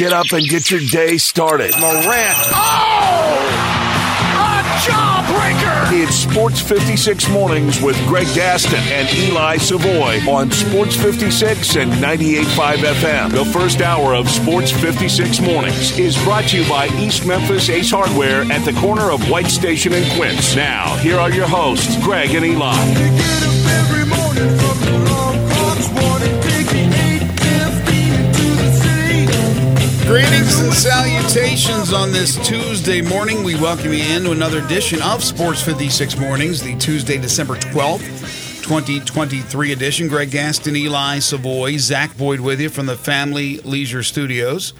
Get up and get your day started. Morant. Oh! A jawbreaker! It's Sports 56 Mornings with Greg Gaston and Eli Savoy on Sports 56 and 98.5 FM. The first hour of Sports 56 Mornings is brought to you by East Memphis Ace Hardware at the corner of White Station and Quince. Now, here are your hosts, Greg and Eli. Greetings and salutations on this Tuesday morning. We welcome you into another edition of Sports 56 Mornings, the Tuesday, December 12th, 2023 edition. Greg Gaston, Eli Savoy, Zach Boyd with you from the Family Leisure Studios.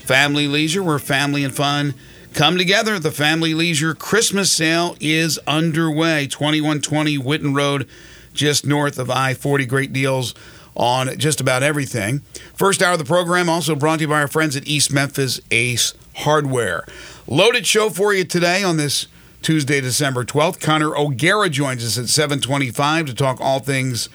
Family Leisure, where family and fun come together. The Family Leisure Christmas sale is underway. 2120 Whitten Road, just north of I 40. Great deals on just about everything. First hour of the program also brought to you by our friends at East Memphis Ace Hardware. Loaded show for you today on this Tuesday, December 12th. Connor O'Gara joins us at 725 to talk all things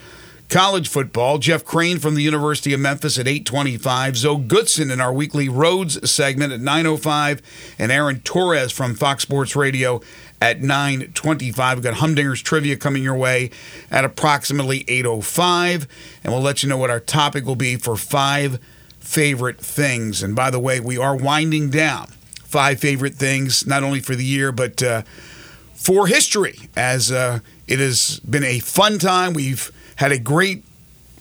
college football. Jeff Crane from the University of Memphis at 825. Zoe Goodson in our weekly Roads segment at 905. And Aaron Torres from Fox Sports Radio at 925. We've got Humdinger's Trivia coming your way at approximately 805. And we'll let you know what our topic will be for five favorite things. And by the way, we are winding down five favorite things, not only for the year, but uh, for history, as uh, it has been a fun time. We've had a great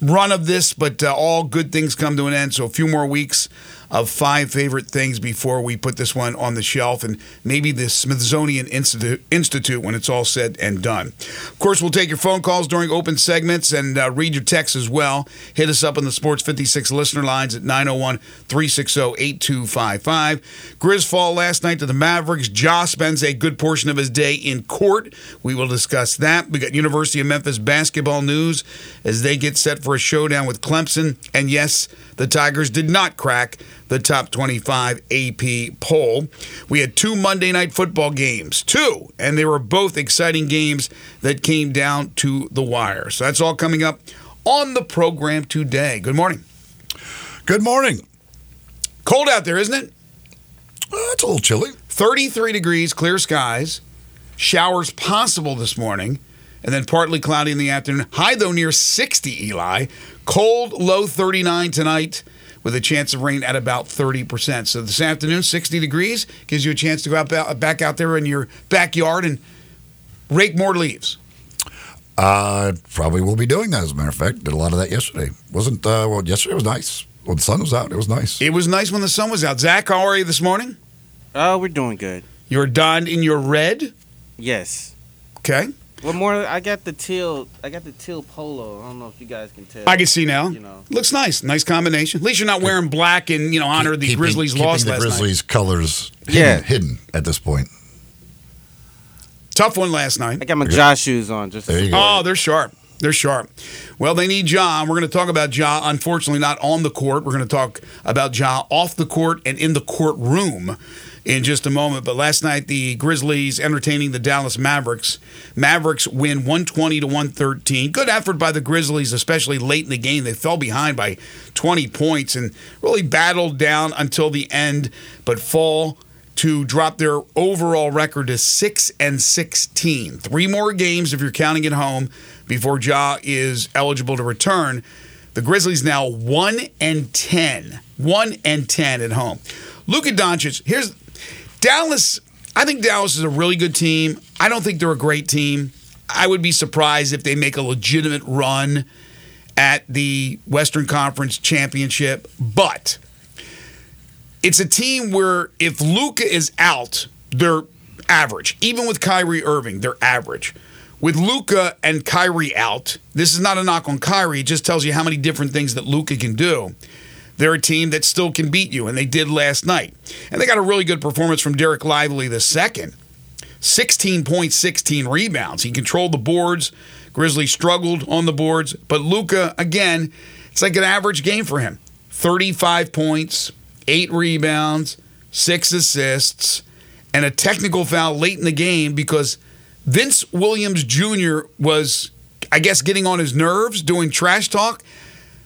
run of this, but uh, all good things come to an end. So a few more weeks of five favorite things before we put this one on the shelf and maybe the Smithsonian Institute, Institute when it's all said and done. Of course, we'll take your phone calls during open segments and uh, read your texts as well. Hit us up on the Sports 56 listener lines at 901 360 8255. Grizz fall last night to the Mavericks. Ja spends a good portion of his day in court. We will discuss that. We got University of Memphis basketball news as they get set for a showdown with Clemson. And yes, the Tigers did not crack the top 25 AP poll. We had two Monday night football games, two, and they were both exciting games that came down to the wire. So that's all coming up on the program today. Good morning. Good morning. Cold out there, isn't it? Uh, it's a little chilly. 33 degrees, clear skies, showers possible this morning, and then partly cloudy in the afternoon. High, though, near 60, Eli. Cold, low 39 tonight with a chance of rain at about 30%. So this afternoon, 60 degrees gives you a chance to go out, back out there in your backyard and rake more leaves. Uh, probably will be doing that. As a matter of fact, did a lot of that yesterday. Wasn't uh, well? Yesterday was nice. When the sun was out, it was nice. It was nice when the sun was out. Zach, how are you this morning? Oh, we're doing good. You're donned in your red. Yes. Okay. Well, more. I got the teal. I got the teal polo. I don't know if you guys can tell. I can see now. You know. Looks nice. Nice combination. At least you're not wearing black and you know honor the Keeping- Grizzlies keeping loss the last Grizzlies colors hidden, Yeah. hidden at this point. Tough one last night. I got my Josh shoes on. Just There you go. Oh, they're sharp. They're sharp. Well, they need Ja. We're going to talk about Ja. Unfortunately, not on the court. We're going to talk about Ja off the court and in the courtroom in just a moment. But last night, the Grizzlies entertaining the Dallas Mavericks. Mavericks win 120 to 113. Good effort by the Grizzlies, especially late in the game. They fell behind by 20 points and really battled down until the end, but fall to drop their overall record to 6 and 16. Three more games if you're counting at home before Ja is eligible to return. The Grizzlies now 1 and 10. 1 and 10 at home. Luka Doncic, here's Dallas. I think Dallas is a really good team. I don't think they're a great team. I would be surprised if they make a legitimate run at the Western Conference Championship, but it's a team where if Luka is out, they're average. Even with Kyrie Irving, they're average. With Luka and Kyrie out, this is not a knock on Kyrie. It just tells you how many different things that Luka can do. They're a team that still can beat you, and they did last night. And they got a really good performance from Dereck Lively the second. 16 points, 16 rebounds. He controlled the boards. Grizzlies struggled on the boards, but Luka again, it's like an average game for him. 35 points, 8 rebounds, 6 assists, and a technical foul late in the game because Vince Williams Jr. was I guess getting on his nerves, doing trash talk.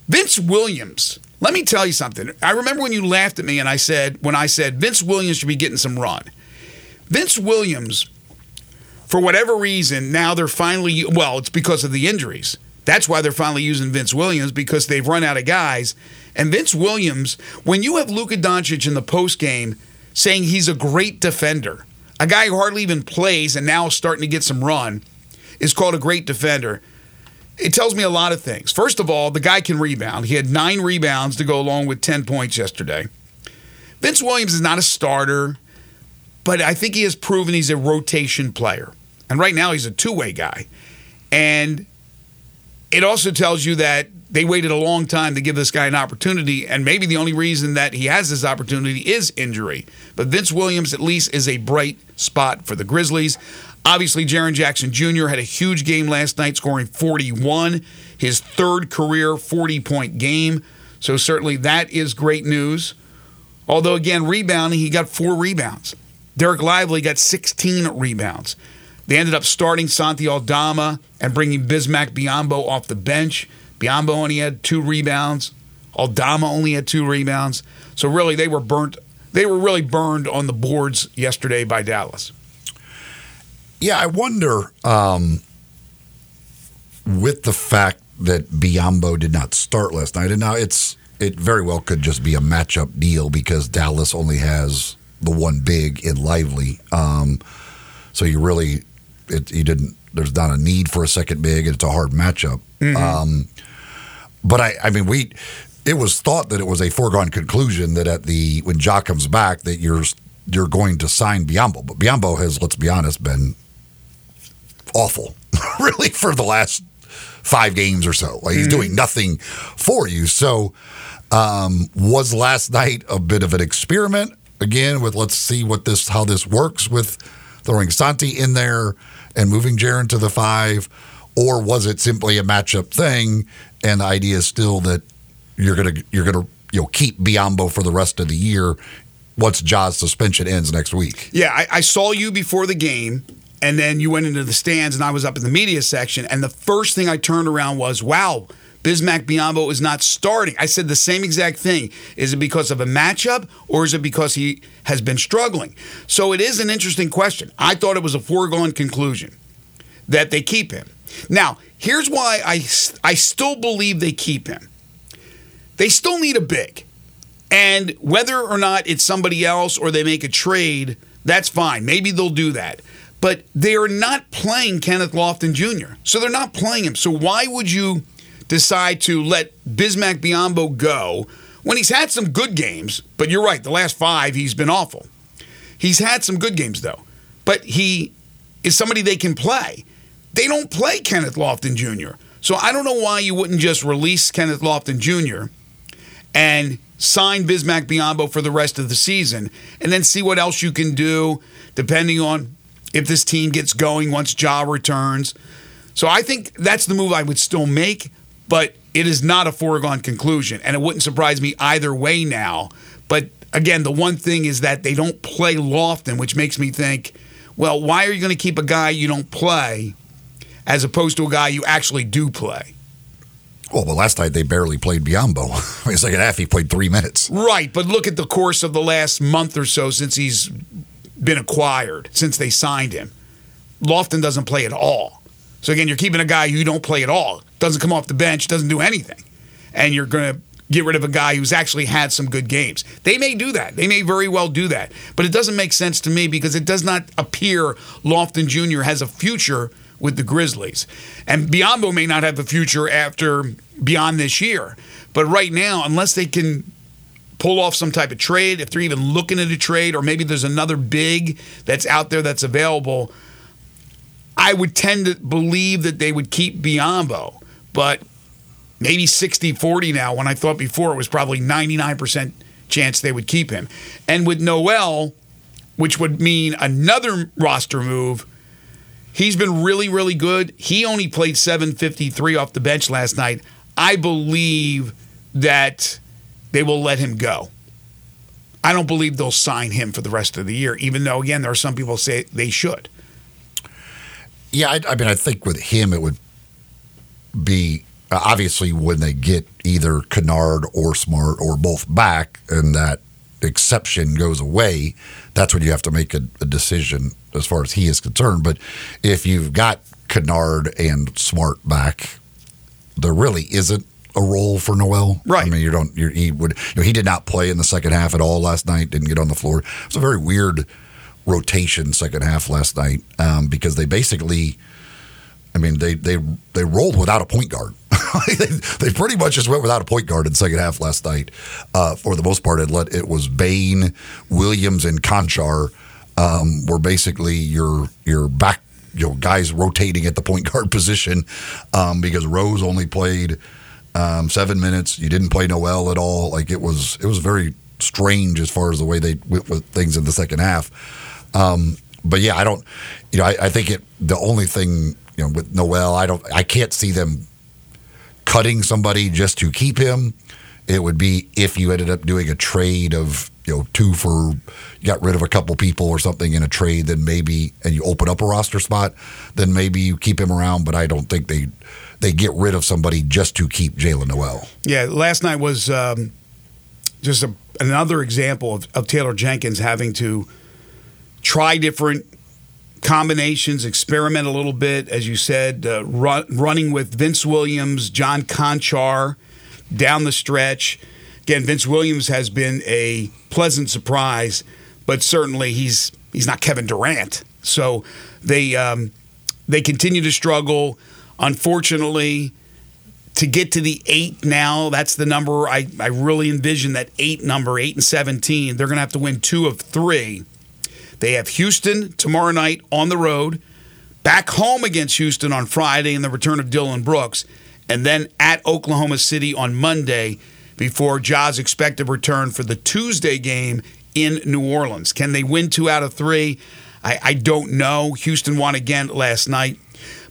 Vince Williams Let me tell you something. I remember when you laughed at me and I said, when I said Vince Williams should be getting some run. Vince Williams, for whatever reason, now they're finally, well, it's because of the injuries. That's why they're finally using Vince Williams because they've run out of guys. And Vince Williams, when you have Luka Doncic in the post game saying he's a great defender, a guy who hardly even plays and now is starting to get some run, is called a great defender. It tells me a lot of things. First of all, the guy can rebound. He had nine rebounds to go along with 10 points yesterday. Vince Williams is not a starter, but I think he has proven he's a rotation player. And right now, he's a two way guy. And it also tells you that they waited a long time to give this guy an opportunity, and maybe the only reason that he has this opportunity is injury. But Vince Williams, at least, is a bright spot for the Grizzlies. Obviously, Jaren Jackson Jr. had a huge game last night, scoring 41, his third career 40 point game. So, certainly, that is great news. Although, again, rebounding, he got four rebounds. Dereck Lively got 16 rebounds. They ended up starting Santi Aldama and bringing Bismack Biyombo off the bench. Biyombo only had two rebounds. Aldama only had two rebounds. So really, they were burnt. They were really burned on the boards yesterday by Dallas. Yeah, I wonder um, with the fact that Biyombo did not start last night, and now it's it very well could just be a matchup deal because Dallas only has the one big in Lively. Um, so you really, it, you didn't. There's not a need for a second big, and it's a hard matchup. Mm-hmm. Um, but I, I mean, we. It was thought that it was a foregone conclusion that at the when Ja comes back that you're you're going to sign Biyombo, but Biyombo has, let's be honest, been awful, really, for the last five games or so. Like he's mm-hmm. doing nothing for you. So, um, was last night a bit of an experiment again with let's see what this how this works with throwing Santi in there and moving Jaren to the five, or was it simply a matchup thing? And the idea is still that you're gonna you're gonna you know keep Biyombo for the rest of the year once Ja's suspension ends next week. Yeah, I, I saw you before the game and then you went into the stands and I was up in the media section and the first thing I turned around was, wow, Bismack Biyombo is not starting. I said the same exact thing. Is it because of a matchup or is it because he has been struggling? So it is an interesting question. I thought it was a foregone conclusion that they keep him. Now, here's why I, I still believe they keep him. They still need a big. And whether or not it's somebody else or they make a trade, that's fine. Maybe they'll do that but they are not playing Kenneth Lofton Jr. So they're not playing him. So why would you decide to let Bismack Biyombo go when he's had some good games? But you're right, the last five, he's been awful. He's had some good games, though. But he is somebody they can play. They don't play Kenneth Lofton Jr. So I don't know why you wouldn't just release Kenneth Lofton Jr. and sign Bismack Biyombo for the rest of the season and then see what else you can do depending on if this team gets going once Ja returns. So I think that's the move I would still make, but it is not a foregone conclusion. And it wouldn't surprise me either way now. But again, the one thing is that they don't play Lofton, which makes me think, well, why are you going to keep a guy you don't play as opposed to a guy you actually do play? Well, the last night they barely played Biyombo. I mean, second half he played three minutes. Right, but look at the course of the last month or so since he's been acquired since they signed him. Lofton doesn't play at all. So again, you're keeping a guy who don't play at all, doesn't come off the bench, doesn't do anything, and you're going to get rid of a guy who's actually had some good games. They may do that. They may very well do that. But it doesn't make sense to me because it does not appear Lofton Jr. has a future with the Grizzlies. And Biyombo may not have a future after beyond this year. But right now, unless they can pull off some type of trade, if they're even looking at a trade, or maybe there's another big that's out there that's available, I would tend to believe that they would keep Biyombo. But maybe 60 40 now, when I thought before it was probably 99% chance they would keep him. And with Noel, which would mean another roster move, he's been really, really good. He only played 753 off the bench last night. I believe that they will let him go. I don't believe they'll sign him for the rest of the year, even though, again, there are some people say they should. Yeah, I, I mean, I think with him, it would be obviously when they get either Kennard or Smart or both back, and that exception goes away, that's when you have to make a, a decision as far as he is concerned. But if you've got Kennard and Smart back, there really isn't a role for Noel. Right. I mean, you don't. You're, he would. You know, he did not play in the second half at all last night. Didn't get on the floor. It was a very weird rotation second half last night um, because they basically. I mean, they they they rolled without a point guard. they, pretty much just went without a point guard in the second half last night. Uh, for the most part, it let it was Bane, Williams, and Konchar um, were basically your your back you know guys rotating at the point guard position um, because Rose only played um, seven minutes. You didn't play Noel at all. Like it was it was very strange as far as the way they went with things in the second half. Um, but yeah, I don't. You know, I, I think it. The only thing you know with Noel, I don't. I can't see them cutting somebody just to keep him. It would be if you ended up doing a trade of you know two for got rid of a couple people or something in a trade, then maybe and you open up a roster spot, then maybe you keep him around. But I don't think they they get rid of somebody just to keep Jalen Noel. Yeah, last night was um, just a, another example of, of Taylor Jenkins having to try different combinations, experiment a little bit, as you said, uh, run, running with Vince Williams, John Konchar down the stretch. Again, Vince Williams has been a pleasant surprise, but certainly he's he's not Kevin Durant. So they um, they continue to struggle. Unfortunately, to get to the eight now, that's the number I, I really envision that eight number, eight and 17. They're going to have to win two of three. They have Houston tomorrow night on the road, back home against Houston on Friday, and the return of Dillon Brooks, and then at Oklahoma City on Monday before Ja's expected return for the Tuesday game in New Orleans. Can they win two out of three? I, I don't know. Houston won again last night.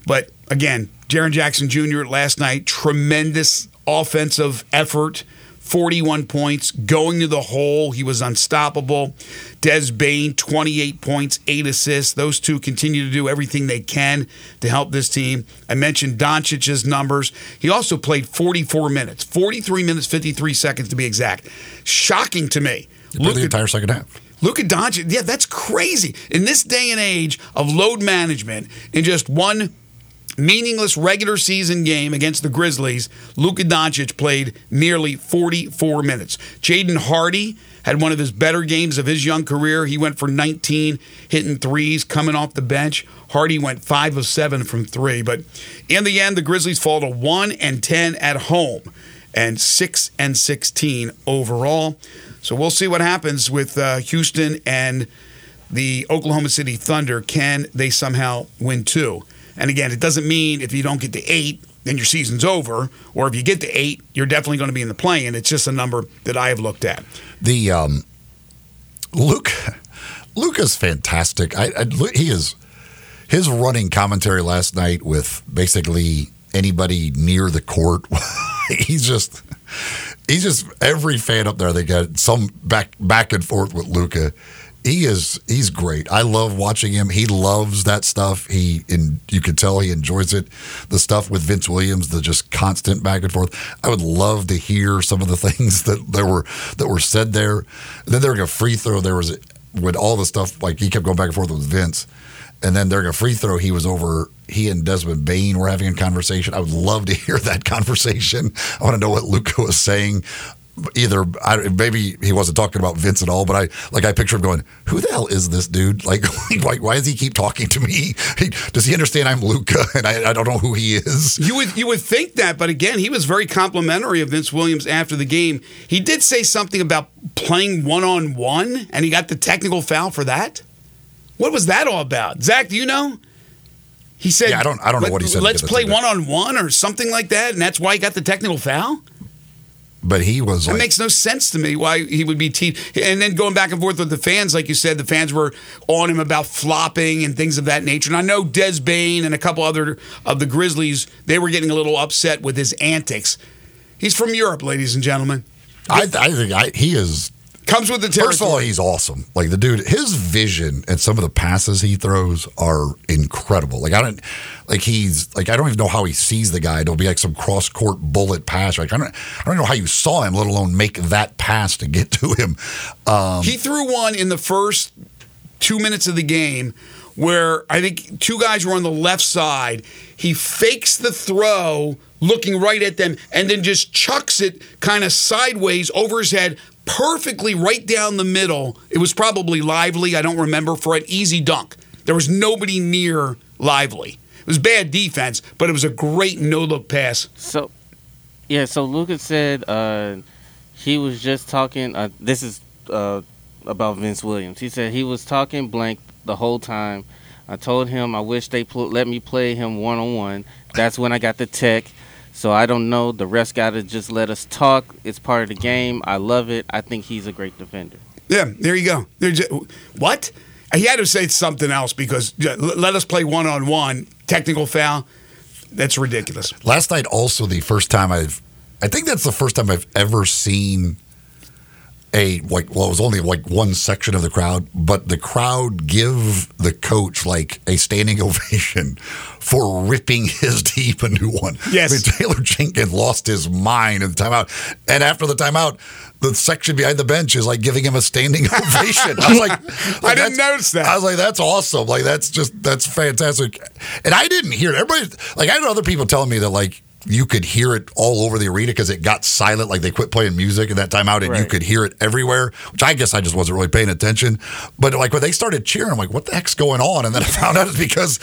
But again, Jaren Jackson Jr. last night, tremendous offensive effort. 41 points, going to the hole. He was unstoppable. Des Bane, 28 points, 8 assists. Those two continue to do everything they can to help this team. I mentioned Doncic's numbers. He also played 44 minutes, 43 minutes, 53 seconds to be exact. Shocking to me. Look the entire second half. Luka Doncic, yeah, that's crazy. In this day and age of load management, in just one meaningless regular season game against the Grizzlies, Luka Doncic played nearly 44 minutes. Jaden Hardy had one of his better games of his young career. He went for 19 hitting threes coming off the bench. Hardy went 5 of 7 from 3, but in the end the Grizzlies fall to 1 and 10 at home and 6 and 16 overall. So we'll see what happens with uh, Houston and the Oklahoma City Thunder. Can they somehow win two? And again, it doesn't mean if you don't get to eight, then your season's over, or if you get to eight, you're definitely going to be in the play. And it's just a number that I have looked at. The um, Luke, Luka's fantastic. I, I he is his running commentary last night with basically anybody near the court. he's just he's just every fan up there. They got some back back and forth with Luka he is he's great. I love watching him. He loves that stuff. He and you can tell he enjoys it. The stuff with Vince Williams, the just constant back and forth. I would love to hear some of the things that there were that were said there. And then during a free throw, there was with all the stuff like he kept going back and forth with Vince. And then during a free throw, he was over. He and Desmond Bane were having a conversation. I would love to hear that conversation. I want to know what Luka was saying either I, maybe he wasn't talking about Vince at all, but I like I picture him going, "Who the hell is this dude? Like, why, why does he keep talking to me? He, does he understand I'm Luka and I, I, don't know who he is?" You would you would think that, but again, he was very complimentary of Vince Williams after the game. He did say something about playing one on one, and he got the technical foul for that. What was that all about, Zach? Do you know? He said, yeah, "I don't, I don't know what he said." Let's play one on one or something like that, and that's why he got the technical foul but he was. It like, makes no sense to me why he would be te- and then going back and forth with the fans, like you said, the fans were on him about flopping and things of that nature. And I know Des Bane and a couple other of the Grizzlies, they were getting a little upset with his antics. He's from Europe, ladies and gentlemen. I, I think I, he is Comes with the territory. First of all, he's awesome. Like the dude, his vision and some of the passes he throws are incredible. Like I don't, like he's like I don't even know how he sees the guy. It'll be like some cross court bullet pass. Like I don't, I don't know how you saw him, let alone make that pass to get to him. Um, he threw one in the first two minutes of the game where I think two guys were on the left side. He fakes the throw, looking right at them, and then just chucks it kind of sideways over his head, perfectly right down the middle. It was probably lively, I don't remember, for an easy dunk. There was nobody near lively. It was bad defense, but it was a great no look pass. So, yeah, so Lucas said uh, he was just talking. Uh, this is uh, about Vince Williams. He said he was talking blank the whole time. I told him I wish they pl- let me play him one on one. That's when I got the tech. So I don't know. The rest got to just let us talk. It's part of the game. I love it. I think he's a great defender. Yeah, there you go. Just, what? He had to say something else because let us play one on one. Technical foul. That's ridiculous. Last night, also the first time I've, I think that's the first time I've ever seen a like well it was only like one section of the crowd but the crowd give the coach like a standing ovation for ripping his deep a new one. Yes. I mean, taylor jenkins lost his mind in the timeout. And after the timeout the section behind the bench is like giving him a standing ovation. I was like, like i didn't notice that. I was like that's awesome. Like that's just that's fantastic. And i didn't hear it. Everybody like i had other people telling me that like you could hear it all over the arena because it got silent, like they quit playing music in that timeout, and right. you could hear it everywhere. Which I guess I just wasn't really paying attention. But like when they started cheering, I'm like, "What the heck's going on?" And then I found out it's because,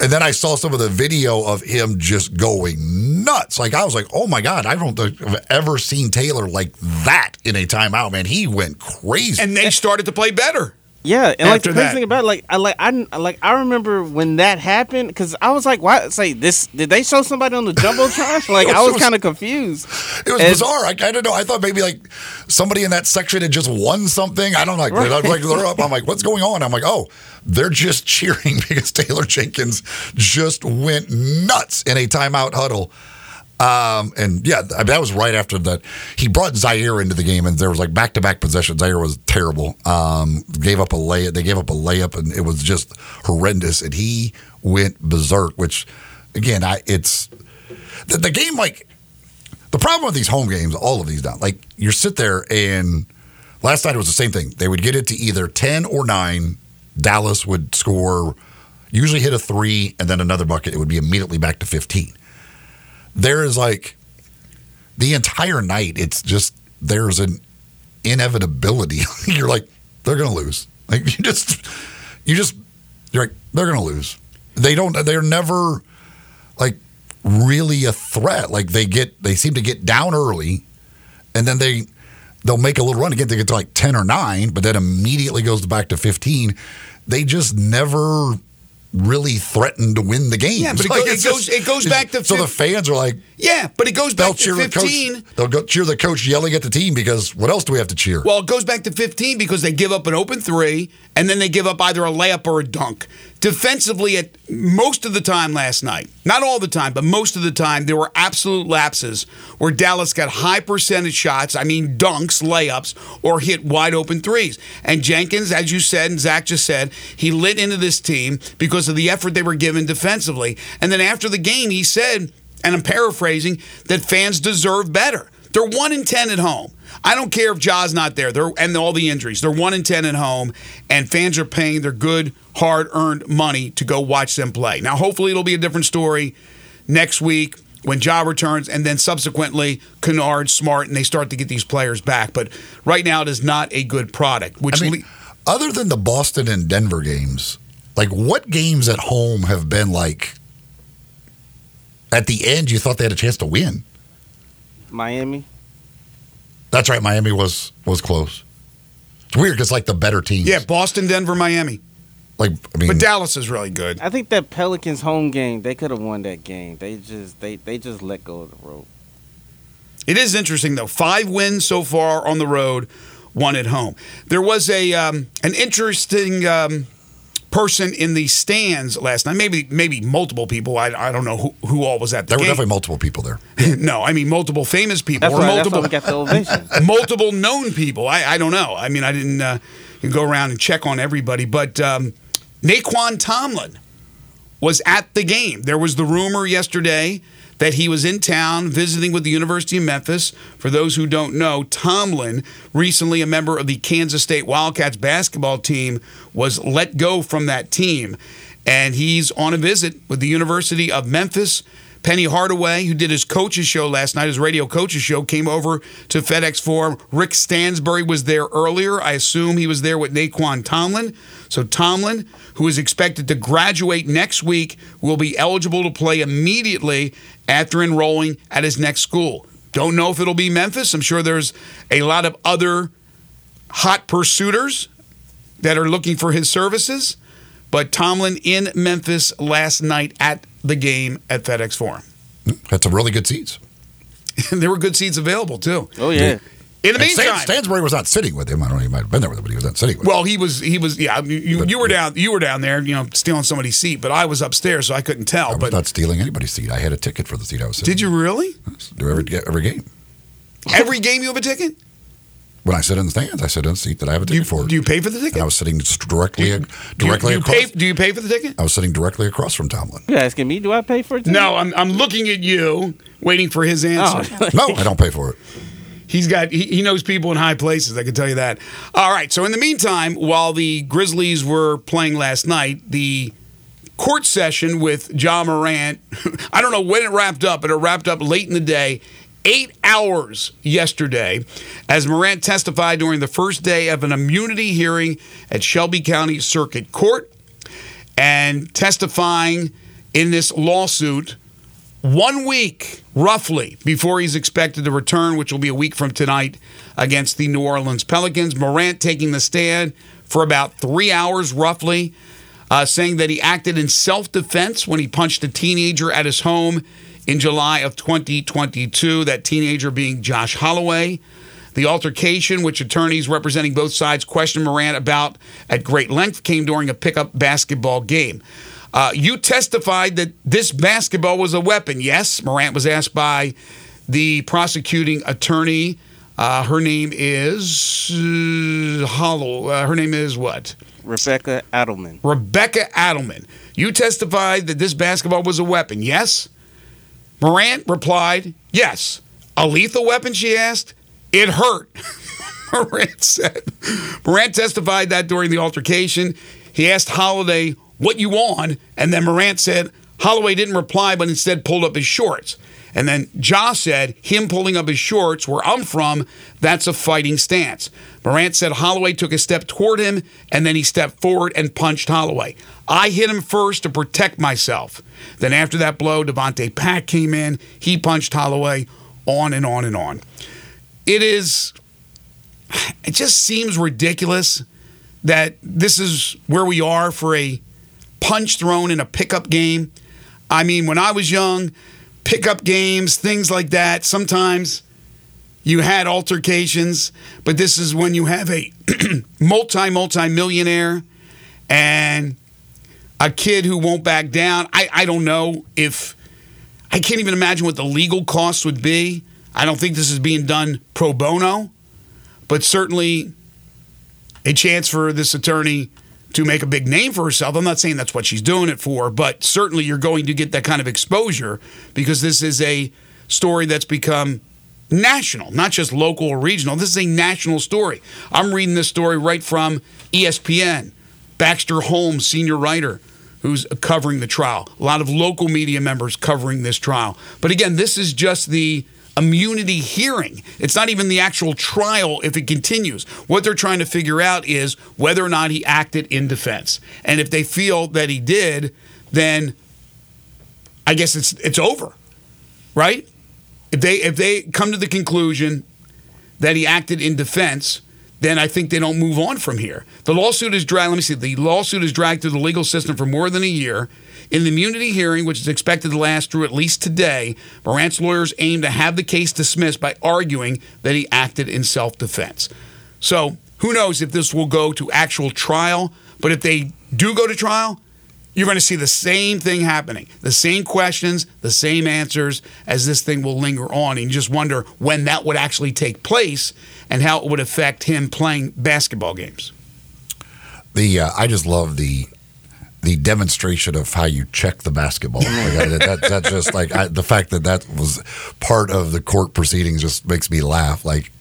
and then I saw some of the video of him just going nuts. Like I was like, "Oh my god, I don't think I've ever seen Taylor like that in a timeout, man. He went crazy." And they started to play better. Yeah, and like the crazy thing about it, like I like I like I remember when that happened because I was like, why? Say this? Did they show somebody on the jumbotron? Like was, I was, was kind of confused. It was and, bizarre. I, I don't know. I thought maybe like somebody in that section had just won something. I don't know. Like, right. like they're up. I'm like, what's going on? I'm like, oh, they're just cheering because Taylor Jenkins just went nuts in a timeout huddle. Um, and yeah, that was right after that. He brought Ziaire into the game, and there was like back to back possessions. Ziaire was terrible. Um, gave up a layup. They gave up a layup, and it was just horrendous. And he went berserk. Which, again, I it's the, the game. Like the problem with these home games, all of these now, like you sit there and last night it was the same thing. They would get it to either ten or nine. Dallas would score, usually hit a three, and then another bucket. It would be immediately back to fifteen there is like the entire night, it's just there's an inevitability. you're like, they're to lose. Like you just, you just, you're like, they're to lose. They don't, they're never like really a threat. Like they get, they seem to get down early and then they, they'll make a little run again. They get to like 10 or 9, but then immediately goes back to 15. They just never really threatened to win the game. Yeah, but it, like goes, it goes, it goes back to so the fans are like, yeah, but it goes back to fifteen. The coach, they'll go cheer the coach yelling at the team because what else do we have to cheer? Well, it goes back to fifteen because they give up an open three and then they give up either a layup or a dunk. Defensively, at most of the time last night, not all the time, but most of the time, there were absolute lapses where Dallas got high percentage shots. I mean, dunks, layups, or hit wide open threes. And Jenkins, as you said, and Zach just said, he lit into this team because of the effort they were given defensively. And then after the game, he said, and I'm paraphrasing, that fans deserve better. They're one in ten at home. I don't care if Ja's not there. They're and all the injuries. They're one in ten at home, and fans are paying their good, hard-earned money to go watch them play. Now, hopefully, it'll be a different story next week when Ja returns, and then subsequently Kennard, Smart, and they start to get these players back. But right now, it is not a good product. Which I mean, le- other than the Boston and Denver games, like what games at home have been like? At the end, you thought they had a chance to win. Miami. That's right. Miami was was close. It's weird because like the better teams. Yeah, Boston, Denver, Miami. Like I mean, but Dallas is really good. I think that Pelicans home game they could have won that game. They just they they just let go of the rope. It is interesting though. Five wins so far on the road, one at home. There was a um, an interesting um, person in the stands last night. Maybe maybe multiple people. I, I don't know who, who all was at the There were definitely multiple people there. no, I mean multiple famous people That's or why, that's why multiple we the ovation. multiple known people. I, I don't know. I mean, I didn't uh, go around and check on everybody, but um, Nae'Qwan Tomlin was at the game. There was the rumor yesterday that he was in town visiting with the University of Memphis. For those who don't know, Tomlin, recently a member of the Kansas State Wildcats basketball team, was let go from that team. And he's on a visit with the University of Memphis. Penny Hardaway, who did his coaches show last night, his radio coaches show, came over to FedEx Forum. Rick Stansbury was there earlier. I assume he was there with Nae'Qwan Tomlin. So Tomlin, who is expected to graduate next week, will be eligible to play immediately after enrolling at his next school. Don't know if it'll be Memphis. I'm sure there's a lot of other hot pursuiters that are looking for his services. But Tomlin in Memphis last night at the game at FedEx Forum. Had some really good seats. And there were good seats available too. Oh yeah. In the And Stan- meantime, Stansbury was not sitting with him. I don't know. He might have been there with him, but he was not sitting with him. well, he was he was yeah. You, you, But- you were down you were down there, you know, stealing somebody's seat, but I was upstairs, so I couldn't tell. I was But not stealing anybody's seat. I had a ticket for the seat I was sitting. did you really? do every every game? Every game you have a ticket? When I sit in the stands, I sit in the seat that I have a Do you, ticket for. do you pay for the ticket? and I was sitting directly do you, directly do you across. pay, do you pay for the ticket? I was sitting directly across from Tomlin. You're asking me? Do I pay for it? too? No, I'm, I'm looking at you, waiting for his oh, answer. Oh. No, I don't pay for it. He's got he, he knows people in high places. I can tell you that. All right. So in the meantime, while the Grizzlies were playing last night, the court session with John Morant. I don't know when it wrapped up, but it wrapped up late in the day. Eight hours yesterday, as Morant testified during the first day of an immunity hearing at Shelby County Circuit Court, and testifying in this lawsuit one week, roughly, before he's expected to return, which will be a week from tonight against the New Orleans Pelicans. Morant taking the stand for about three hours, roughly, uh, saying that he acted in self defense when he punched a teenager at his home in July of 2022, that teenager being Josh Holloway. The altercation, which attorneys representing both sides questioned Morant about at great length, came during a pickup basketball game. Uh, you testified that this basketball was a weapon. Yes, Morant was asked by the prosecuting attorney. Uh, her name is uh, Hollow. Uh, her name is what? Rebecca Adelman. Rebecca Adelman. You testified that this basketball was a weapon. Yes. Morant replied, "Yes." A lethal weapon? She asked. It hurt. Morant said. Morant testified that during the altercation, he asked Holiday, "What you on?" And then Morant said, Holloway didn't reply, but instead pulled up his shorts. And then Ja said, him pulling up his shorts, where I'm from, that's a fighting stance. Morant said Holloway took a step toward him, and then he stepped forward and punched Holloway. I hit him first to protect myself. Then after that blow, Davonte Pack came in. He punched Holloway, on and on and on. It is, it just seems ridiculous that this is where we are for a punch thrown in a pickup game. I mean, when I was young, pickup games, things like that, sometimes you had altercations, but this is when you have a multi, multi millionaire and a kid who won't back down. I, I don't know if, I can't even imagine what the legal costs would be. I don't think this is being done pro bono, but certainly a chance for this attorney to make a big name for herself. I'm not saying that's what she's doing it for, but certainly you're going to get that kind of exposure because this is a story that's become national, not just local or regional. This is a national story. I'm reading this story right from ESPN. Baxter Holmes, senior writer, who's covering the trial. A lot of local media members covering this trial. But again, this is just the immunity hearing. It's not even the actual trial if it continues. What they're trying to figure out is whether or not he acted in defense. And if they feel that he did, then I guess it's it's over. Right? If they if they come to the conclusion that he acted in defense, then I think they don't move on from here. The lawsuit is dragged. Let me see. The lawsuit is dragged through the legal system for more than a year. In the immunity hearing, which is expected to last through at least today, Morant's lawyers aim to have the case dismissed by arguing that he acted in self defense. So who knows if this will go to actual trial, But if they do go to trial, you're going to see the same thing happening, the same questions, the same answers, as this thing will linger on. And you just wonder when that would actually take place and how it would affect him playing basketball games. The uh, I just love the the demonstration of how you check the basketball. Like, that, that's just like I, the fact that that was part of the court proceedings just makes me laugh. Like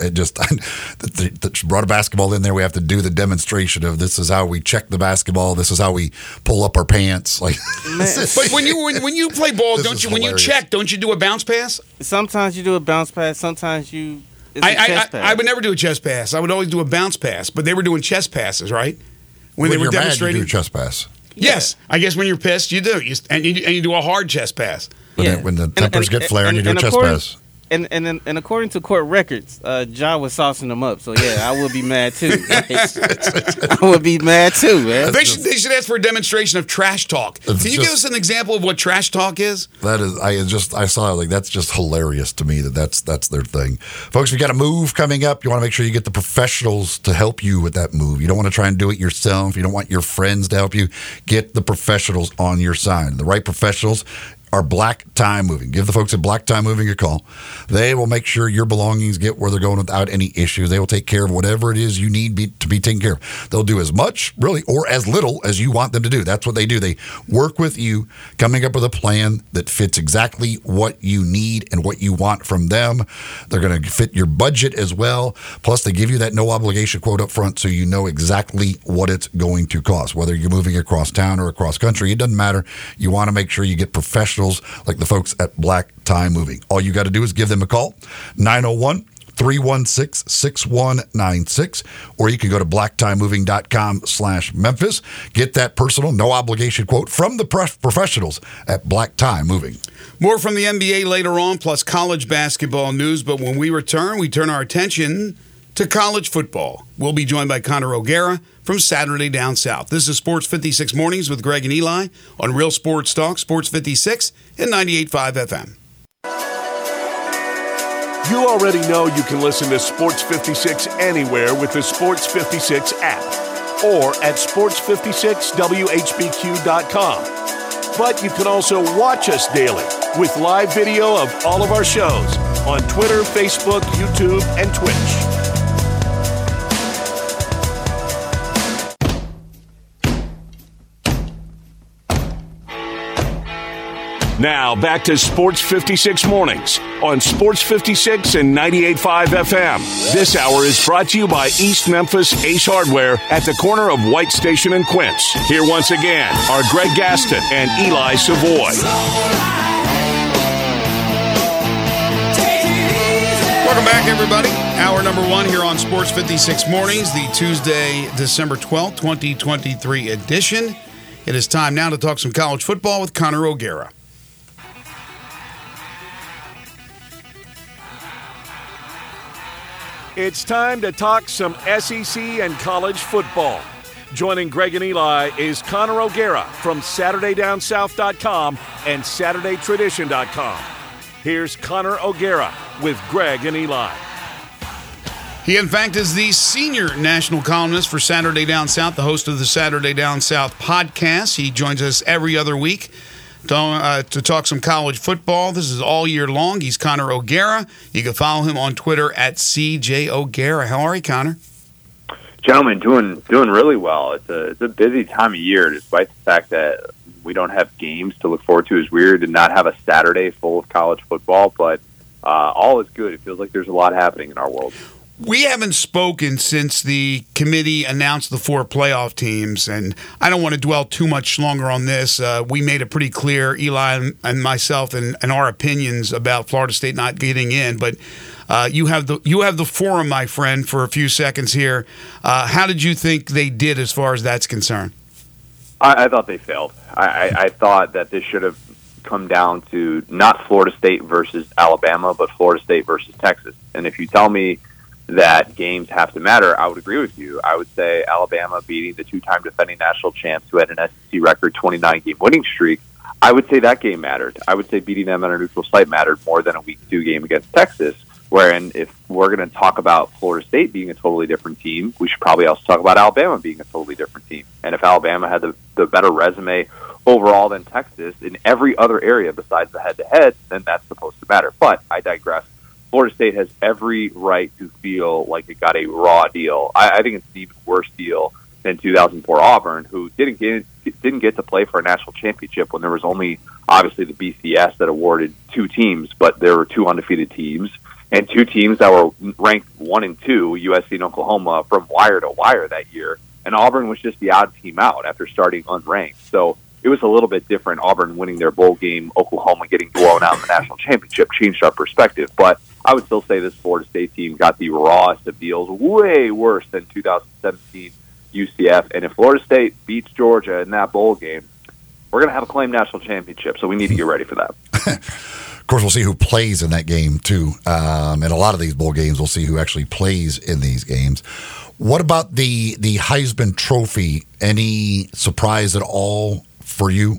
it just that brought a basketball in there. We have to do the demonstration of this is how we check the basketball. This is how we pull up our pants. Like, but when you when, when you play ball, don't you when you check, don't you do a bounce pass? Sometimes you do a bounce pass. Sometimes you. I, I, I, would never do a chest pass. I would always do a bounce pass. But they were doing chest passes, right? When, when they were demonstrating. Mad, you do chest pass. Yes, yeah. I guess when you're pissed, you do, you, and you and you do a hard chest pass. But yeah. when the tempers and, and, get flaring, and, you do a chest pass and and and according to court records, uh, John was saucing them up. So yeah, I would be mad too. I would be mad too, man. They should, they should ask for a demonstration of trash talk. Can you just, give us an example of what trash talk is? That is, I just I saw like that's just hilarious to me that that's that's their thing, folks. We got a move coming up. You want to make sure you get the professionals to help you with that move. You don't want to try and do it yourself. You don't want your friends to help you. Get the professionals on your side. The right professionals are Black Tie Moving. Give the folks at Black Tie Moving a call. They will make sure your belongings get where they're going without any issues. They will take care of whatever it is you need be, to be taken care of. They'll do as much, really, or as little as you want them to do. That's what they do. They work with you, coming up with a plan that fits exactly what you need and what you want from them. They're going to fit your budget as well. Plus, they give you that no obligation quote up front so you know exactly what it's going to cost. Whether you're moving across town or across country, it doesn't matter. You want to make sure you get professional professionals like the folks at Black Tie Moving. All you got to do is give them a call, 901 316 6196, or you can go to blacktiemoving.com slash Memphis. Get that personal, no obligation quote from the professionals at Black Tie Moving. More from the NBA later on, plus college basketball news. But when we return, we turn our attention to college football. We'll be joined by Connor O'Gara from Saturday Down South. This is Sports 56 Mornings with Greg and Eli on Real Sports Talk, Sports 56 and 98.5 FM. You already know you can listen to Sports 56 anywhere with the Sports 56 app or at sports56whbq.com. But you can also watch us daily with live video of all of our shows on Twitter, Facebook, YouTube, and Twitch. Now back to Sports 56 Mornings on Sports 56 and 98.5 FM. This hour is brought to you by East Memphis Ace Hardware at the corner of White Station and Quince. Here once again are Greg Gaston and Eli Savoy. Welcome back, everybody. Hour number one here on Sports 56 Mornings, the Tuesday, December 12th, 2023 edition. It is time now to talk some college football with Connor O'Gara. It's time to talk some SEC and college football. Joining Greg and Eli is Connor O'Gara from SaturdayDownSouth.com and SaturdayTradition.com. Here's Connor O'Gara with Greg and Eli. He, in fact, is the senior national columnist for Saturday Down South, the host of the Saturday Down South podcast. He joins us every other week to, uh, to talk some college football. This is all year long. He's Connor O'Gara. You can follow him on Twitter at CJ O'Gara. How are you, Connor? Gentlemen, doing doing really well. It's a it's a busy time of year, despite the fact that we don't have games to look forward to. It's weird to not have a Saturday full of college football, but uh, all is good. It feels like there's a lot happening in our world we haven't spoken since the committee announced the four playoff teams, and I don't want to dwell too much longer on this. Uh, we made it pretty clear, Eli and, myself, and, and, our opinions about Florida State not getting in. But uh, you have the you have the forum, my friend, for a few seconds here. Uh, how did you think they did as far as that's concerned? I, I thought they failed. I, I, I thought that this should have come down to not Florida State versus Alabama, but Florida State versus Texas. And if you tell me that games have to matter, I would agree with you. I would say Alabama beating the two-time defending national champs who had an SEC record 29 game winning streak. I would say that game mattered. I would say beating them on a neutral site mattered more than a week two game against Texas. Wherein, if we're going to talk about Florida State being a totally different team, we should probably also talk about Alabama being a totally different team. And if Alabama had the, the better resume overall than Texas in every other area besides the head to head, then that's supposed to matter. But I digress. Florida State has every right to feel like it got a raw deal. I, I think it's an even worse deal than 2004 Auburn, who didn't get didn't get to play for a national championship when there was only obviously the BCS that awarded two teams, but there were two undefeated teams and two teams that were ranked one and two, USC and Oklahoma, from wire to wire that year. And Auburn was just the odd team out after starting unranked. So it was a little bit different. Auburn winning their bowl game, Oklahoma getting blown out in the national championship changed our perspective. But I would still say this Florida State team got the rawest of deals, way worse than 2017 UCF. And if Florida State beats Georgia in that bowl game, we're going to have a claim national championship. So we need to get ready for that. of course, we'll see who plays in that game too. Um, and a lot of these bowl games, we'll see who actually plays in these games. What about the the Heisman Trophy? Any surprise at all for you?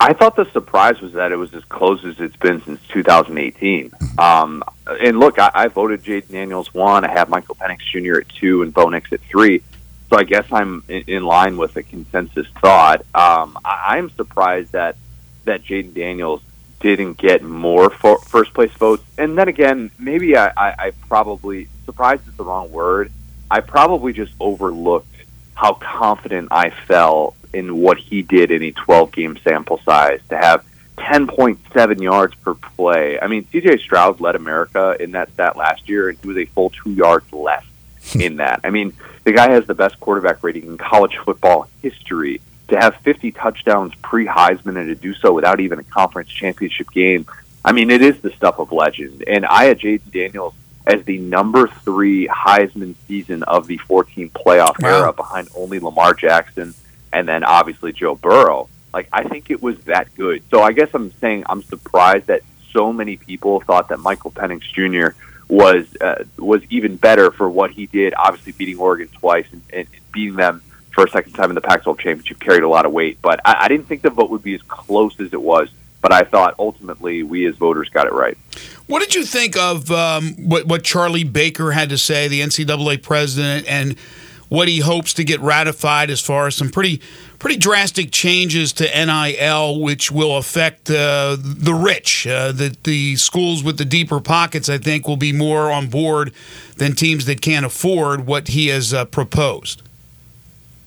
I thought the surprise was that it was as close as it's been since 2018. Um, and look, I, I voted Jayden Daniels one. I have Michael Penix Jr. at two and Bo Nix at three. So I guess I'm in, in line with the consensus thought. Um, I, I'm surprised that that Jayden Daniels didn't get more for, first place votes. And then again, maybe I, I, I probably surprised is the wrong word. I probably just overlooked how confident I felt in what he did in a 12 game sample size to have 10.7 yards per play. I mean, CJ Stroud led America in that stat last year, and he was a full two yards less hmm. in that. I mean, the guy has the best quarterback rating in college football history. To have 50 touchdowns pre Heisman and to do so without even a conference championship game, I mean, it is the stuff of legend. And I had Jayden Daniels as the number three Heisman season of the 14 playoff wow. era behind only Lamar Jackson and then obviously Joe Burrow. Like I think it was that good. So I guess I'm saying I'm surprised that so many people thought that Michael Penix Jr. was uh, was even better for what he did. Obviously beating Oregon twice and, and beating them for a second time in the Pac-12 championship carried a lot of weight. But I, I didn't think the vote would be as close as it was. But I thought ultimately we as voters got it right. What did you think of um, what what Charlie Baker had to say, the NCAA president, and what he hopes to get ratified as far as some pretty pretty drastic changes to NIL, which will affect uh, the rich. Uh, the the schools with the deeper pockets, I think, will be more on board than teams that can't afford what he has uh, proposed.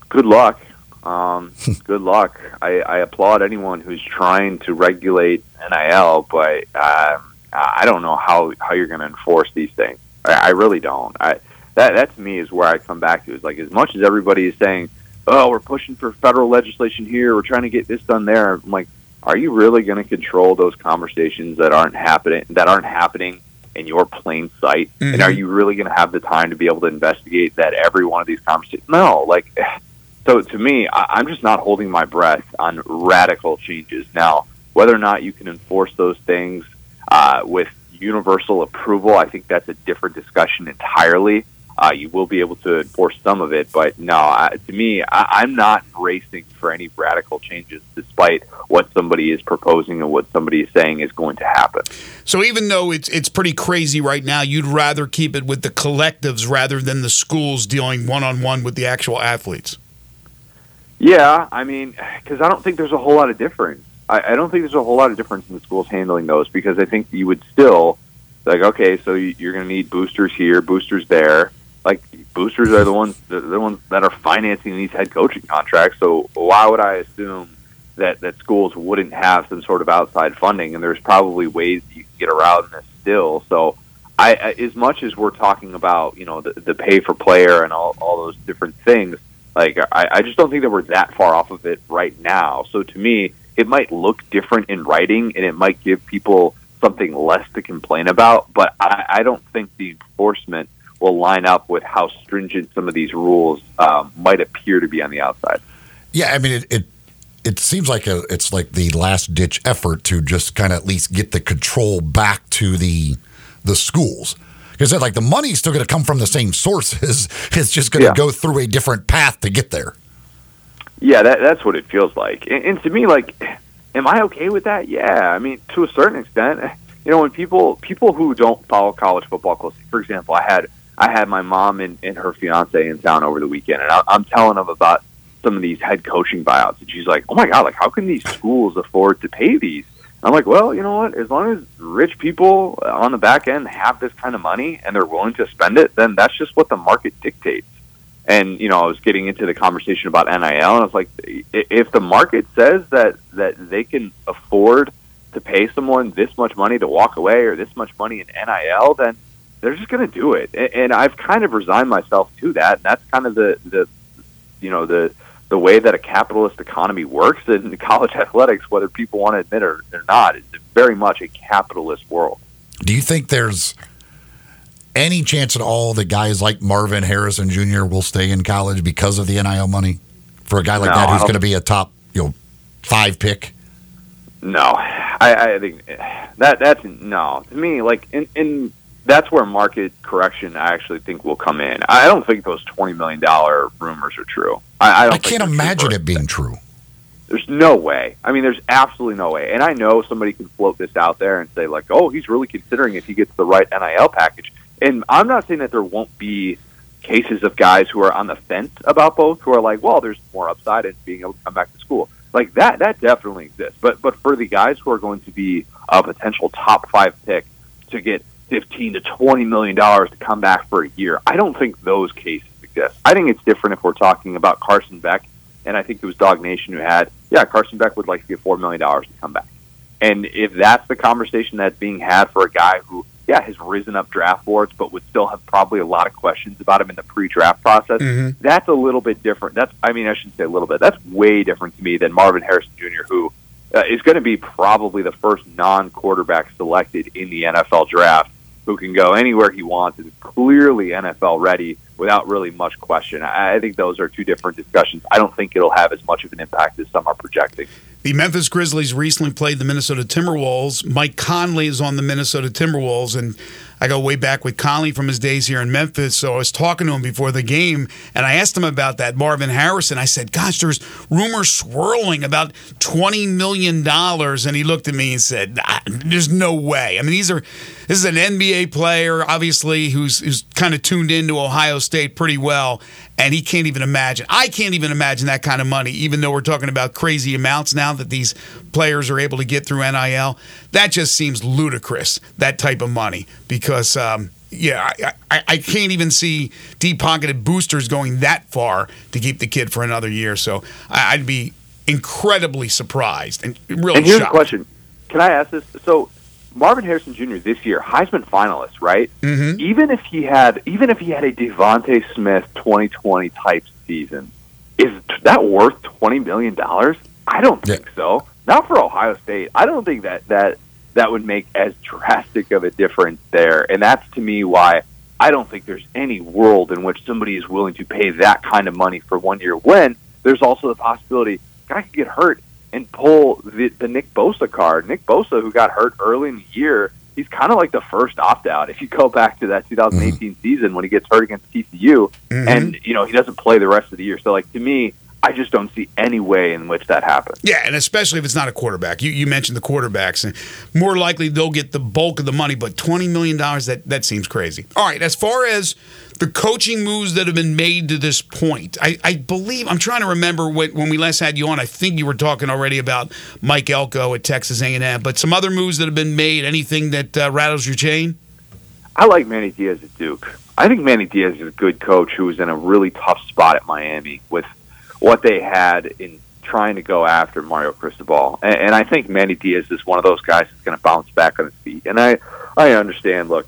Good luck. Um, good luck. I, I, applaud anyone who's trying to regulate NIL, but um, I don't know how how you're going to enforce these things. I, I really don't. I that that to me is where I come back to. Is like as much as everybody is saying, "Oh, we're pushing for federal legislation here. We're trying to get this done there." I'm like, are you really going to control those conversations that aren't happening that aren't happening in your plain sight? Mm-hmm. And are you really going to have the time to be able to investigate that every one of these conversations? No, like. So to me, I, I'm just not holding my breath on radical changes. Now, whether or not you can enforce those things uh, with universal approval, I think that's a different discussion entirely uh, you will be able to enforce some of it. But no, I, to me, I, I'm not bracing for any radical changes, despite what somebody is proposing and what somebody is saying is going to happen. So even though it's it's pretty crazy right now, you'd rather keep it with the collectives rather than the schools dealing one on one with the actual athletes. Yeah, I mean, because I don't think there's a whole lot of difference. I, I don't think there's a whole lot of difference in the schools handling those because I think you would still like okay, so you're going to need boosters here, boosters there like boosters are the ones the, the ones that are financing these head coaching contracts. So why would I assume that that schools wouldn't have some sort of outside funding? And there's probably ways you can get around this still. So I, as much as we're talking about you know the, the pay for player and all all those different things, like I, I just don't think that we're that far off of it right now. So to me, it might look different in writing, and it might give people something less to complain about. But I, I don't think the enforcement will line up with how stringent some of these rules um, might appear to be on the outside. Yeah, I mean it. it, it seems like a, it's like the last ditch effort to just kind of at least get the control back to the the schools because like the money's still going to come from the same sources. It's just going to yeah. go through a different path to get there. Yeah, that, that's what it feels like. And, and, to me, like, am I okay with that? Yeah, I mean, to a certain extent, you know, when people people who don't follow college football closely, for example, I had I had my mom and, and her fiance in town over the weekend, and I, I'm telling them about some of these head coaching buyouts, and she's like, "Oh my god, like how can these schools afford to pay these?" I'm like, "Well, you know what? As long as rich people on the back end have this kind of money and they're willing to spend it, then that's just what the market dictates." And you know, I was getting into the conversation about NIL, and I was like, if the market says that that they can afford to pay someone this much money to walk away or this much money in NIL, then they're just going to do it. And I've kind of resigned myself to that. And that's kind of the the you know the the way that a capitalist economy works in college athletics, whether people want to admit it or, or not. It's very much a capitalist world. Do you think there's any chance at all that guys like Marvin Harrison Jr. will stay in college because of the NIL money for a guy like No, that who's going to be a top, you know, five pick? No, I, I think eh, that that's no to me. Like in, in that's where market correction I actually think will come in. I don't think those twenty million dollar rumors are true. I, I, I can't imagine it being true. There's no way. I mean, there's absolutely no way. And I know somebody can float this out there and say like, "Oh, he's really considering if he gets the right NIL package." And I'm not saying that there won't be cases of guys who are on the fence about both, who are like, "Well, there's more upside in being able to come back to school." Like that, that definitely exists. But but for the guys who are going to be a potential top five pick to get 15 to 20 million dollars to come back for a year, I don't think those cases exist. I think it's different if we're talking about Carson Beck and I think it was Dawg Nation who had, yeah, Carson Beck would like to get four million dollars to come back. And if that's the conversation that's being had for a guy who, yeah, has risen up draft boards, but would still have probably a lot of questions about him in the pre-draft process, that's a little bit different. That's, I mean, I shouldn't say a little bit. That's way different to me than Marvin Harrison Jr., who uh, is going to be probably the first non-quarterback selected in the NFL draft, who can go anywhere he wants and clearly NFL ready without really much question. I, I think those are two different discussions. I don't think it'll have as much of an impact as some are projecting. The Memphis Grizzlies recently played the Minnesota Timberwolves. Mike Conley is on the Minnesota Timberwolves, and I go way back with Conley from his days here in Memphis. So I was talking to him before the game, and I asked him about that Marvin Harrison. I said, "Gosh, there's rumors swirling about twenty million dollars," and he looked at me and said, nah, "There's no way." I mean, these are this is an NBA player, obviously, who's who's kind of tuned into Ohio State pretty well, and he can't even imagine. I can't even imagine that kind of money, even though we're talking about crazy amounts now that these players are able to get through NIL. That just seems ludicrous, that type of money, because, um, yeah, I, I, I can't even see deep pocketed boosters going that far to keep the kid for another year. So I, I'd be incredibly surprised and really And here's shocked. the question: Can I ask this? So, Marvin Harrison Jr. this year, Heisman finalist, right? Mm-hmm. Even if he had, even if he had a DeVonta Smith 2020 type season, is that worth 20 million dollars? I don't think so. Not for Ohio State. I don't think that that that would make as drastic of a difference there. And that's to me why I don't think there's any world in which somebody is willing to pay that kind of money for one year. When there's also the possibility guy could get hurt and pull the, the Nick Bosa card. Nick Bosa, who got hurt early in the year, he's kind of like the first opt out. If you go back to that 2018 mm-hmm. season when he gets hurt against TCU, mm-hmm. and you know he doesn't play the rest of the year. So, like to me, I just don't see any way in which that happens. Yeah, and especially if it's not a quarterback. You, you mentioned the quarterbacks, and more likely they'll get the bulk of the money. But twenty million dollars that that seems crazy. All right, as far as the coaching moves that have been made to this point, I, I believe I'm trying to remember when, when we last had you on. I think you were talking already about Mike Elko at Texas A&M, but some other moves that have been made. Anything that uh, rattles your chain? I like Manny Diaz at Duke. I think Manny Diaz is a good coach who was in a really tough spot at Miami with what they had in trying to go after Mario Cristobal. And, and I think Manny Diaz is one of those guys that's going to bounce back on his feet. And I, I understand, look,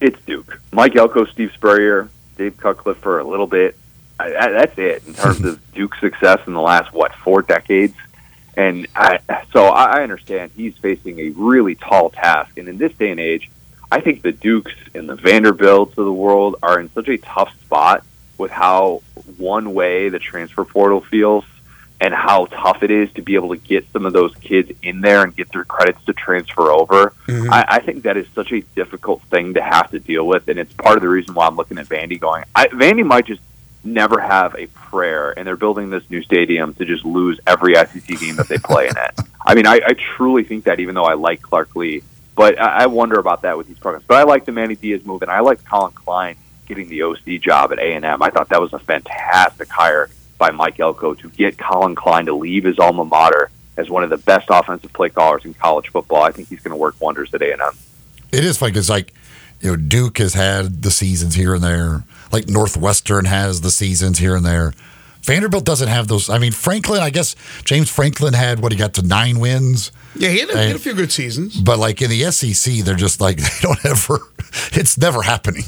it's Duke. Mike Elko, Steve Spurrier, Dave Cutcliffe for a little bit. I, I, that's it in terms of Duke's success in the last, what, four decades? And I, so I I understand he's facing a really tall task. And in this day and age, I think the Dukes and the Vanderbilts of the world are in such a tough spot with how one way the transfer portal feels and how tough it is to be able to get some of those kids in there and get their credits to transfer over. Mm-hmm. I, I think that is such a difficult thing to have to deal with, and it's part of the reason why I'm looking at Vandy going. I, Vandy might just never have a prayer, and they're building this new stadium to just lose every SEC game that they play in it. I mean, I, I truly think that, even though I like Clark Lea, But I, I wonder about that with these programs. But I like the Manny Diaz move, and I like Collin Klein getting the OC job at A and M. I thought that was a fantastic hire by Mike Elko to get Collin Klein to leave his alma mater as one of the best offensive play callers in college football. I think he's going to work wonders at A and M. It is funny because like you know Duke has had the seasons here and there, like Northwestern has the seasons here and there. Vanderbilt doesn't have those. I mean, Franklin, I guess James Franklin had what he got to nine wins. Yeah, he had, a, he had a few good seasons. But like in the SEC, they're just like they don't ever. It's never happening.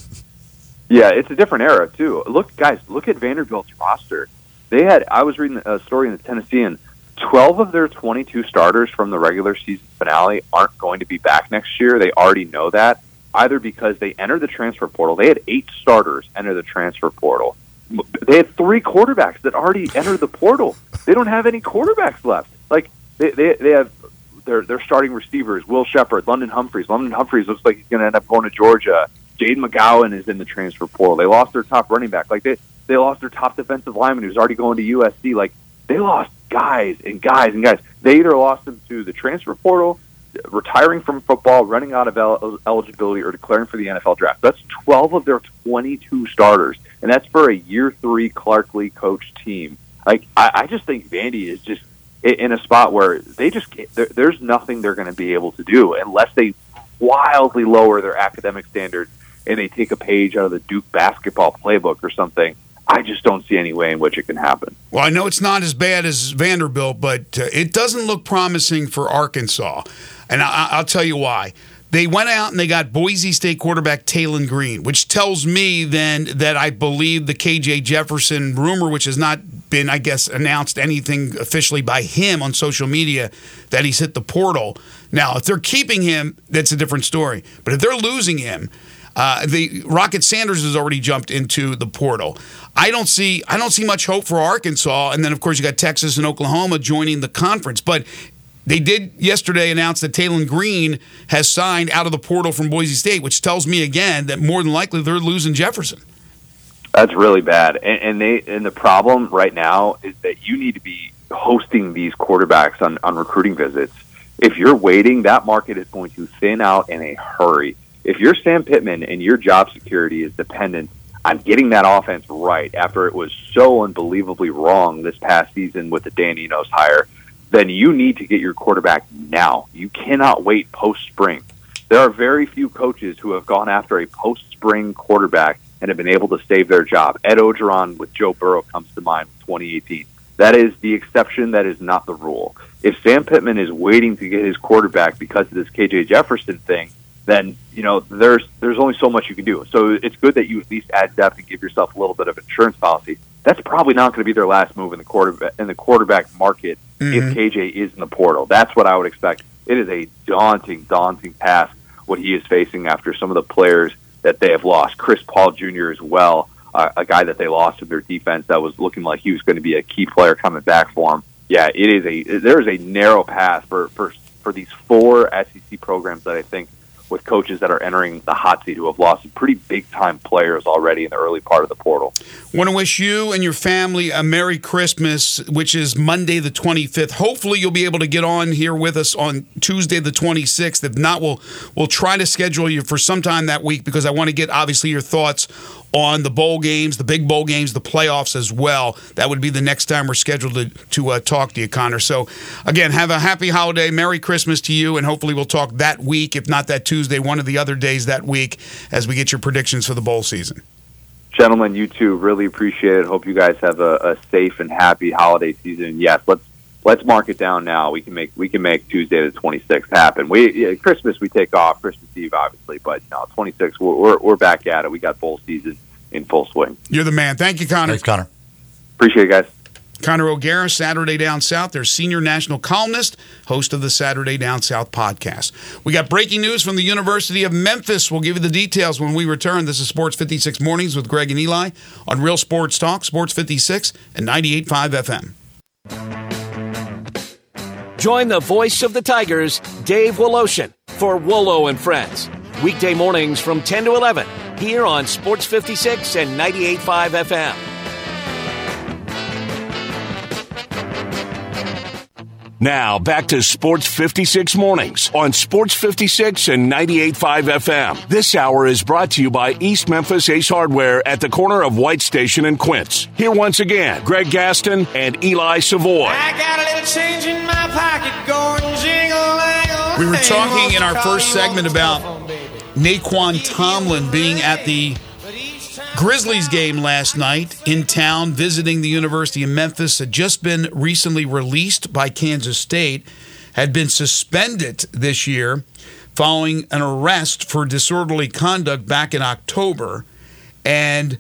Yeah, it's a different era too. Look, guys, look at Vanderbilt's roster. They had. I was reading a story in the Tennessean. Twelve of their twenty-two starters from the regular season finale aren't going to be back next year. They already know that, either because they entered the transfer portal. They had eight starters enter the transfer portal they had three quarterbacks that already entered the portal. They don't have any quarterbacks left. Like they they, they have their their starting receivers: Will Sheppard, London Humphreys. London Humphreys looks like he's going to end up going to Georgia. Jade McGowan is in the transfer portal. They lost their top running back. Like they they lost their top defensive lineman who's already going to USC. Like they lost guys and guys and guys. They either lost them to the transfer portal, retiring from football, running out of el- eligibility, or declaring for the NFL draft. That's 12 of their 22 starters and that's for a year three Clark Lea coach team. Like I, I just think Vandy is just in a spot where they just there, there's nothing they're going to be able to do unless they wildly lower their academic standards and they take a page out of the Duke basketball playbook or something. I just don't see any way in which it can happen. Well, I know it's not as bad as Vanderbilt, but uh, it doesn't look promising for Arkansas. And I, I'll tell you why. They went out and they got Boise State quarterback Taylen Green, which tells me then that I believe the KJ Jefferson rumor, which has not been, I guess, announced anything officially by him on social media, that he's hit the portal. Now, if they're keeping him, that's a different story. But if they're losing him, uh, the Rocket Sanders has already jumped into the portal. I don't see I don't see much hope for Arkansas, and then of course you got Texas and Oklahoma joining the conference. But they did yesterday announce that Taylen Green has signed out of the portal from Boise State, which tells me again that more than likely they're losing Jefferson. That's really bad, and, and they and the problem right now is that you need to be hosting these quarterbacks on on recruiting visits. If you're waiting, that market is going to thin out in a hurry. If you're Sam Pittman and your job security is dependent on getting that offense right after it was so unbelievably wrong this past season with the Dan Enos hire, then you need to get your quarterback now. You cannot wait post spring. There are very few coaches who have gone after a post spring quarterback and have been able to save their job. Ed Orgeron with Joe Burrow comes to mind 2018. That is the exception. That is not the rule. If Sam Pittman is waiting to get his quarterback because of this KJ Jefferson thing, then you know there's there's only so much you can do. So it's good that you at least add depth and give yourself a little bit of insurance policy. That's probably not going to be their last move in the quarterback in the quarterback market mm-hmm. if KJ is in the portal. That's what I would expect. It is a daunting, daunting task what he is facing after some of the players that they have lost. Chris Paul Jr. as well, uh, a guy that they lost in their defense that was looking like he was going to be a key player coming back for them. Yeah, it is a there is a narrow path for for for these four SEC programs that I think with coaches that are entering the hot seat who have lost pretty big time players already in the early part of the portal. Want to wish you and your family a Merry Christmas, which is Monday the 25th. Hopefully, you'll be able to get on here with us on Tuesday the 26th. If not, we'll we'll try to schedule you for sometime that week because I want to get obviously your thoughts on the bowl games, the big bowl games, the playoffs as well. That would be the next time we're scheduled to, to uh, talk to you, Connor. So, again, have a happy holiday. Merry Christmas to you, and hopefully we'll talk that week, if not that Tuesday, one of the other days that week as we get your predictions for the bowl season. Gentlemen, you too. Really appreciate it. Hope you guys have a, a safe and happy holiday season. Yes, let's let's mark it down now. We can make we can make Tuesday the 26th happen. We yeah, Christmas we take off Christmas Eve obviously, but no 26 we're, we're, we're back at it. We got bowl season in full swing. You're the man. Thank you, Connor. Thanks, Connor. Appreciate it, guys. Connor O'Gara, Saturday Down South, their senior national columnist, host of the Saturday Down South podcast. We got breaking news from the University of Memphis. We'll give you the details when we return. This is Sports 56 Mornings with Greg and Eli on Real Sports Talk, Sports 56 and 98.5 FM. Join the voice of the Tigers, Dave Woloshin, for Wolo and Friends. Weekday mornings from 10 to 11 here on Sports 56 and 98.5 FM. Now, back to Sports 56 Mornings on Sports 56 and 98.5 FM. This hour is brought to you by East Memphis Ace Hardware at the corner of White Station and Quince. Here once again, Greg Gaston and Eli Savoy. I got a little change in my pocket going jingle We were talking in our first segment about Nae'Qwan Tomlin being at the Grizzlies game last night in town, visiting the University of Memphis, had just been recently released by Kansas State, had been suspended this year following an arrest for disorderly conduct back in October. And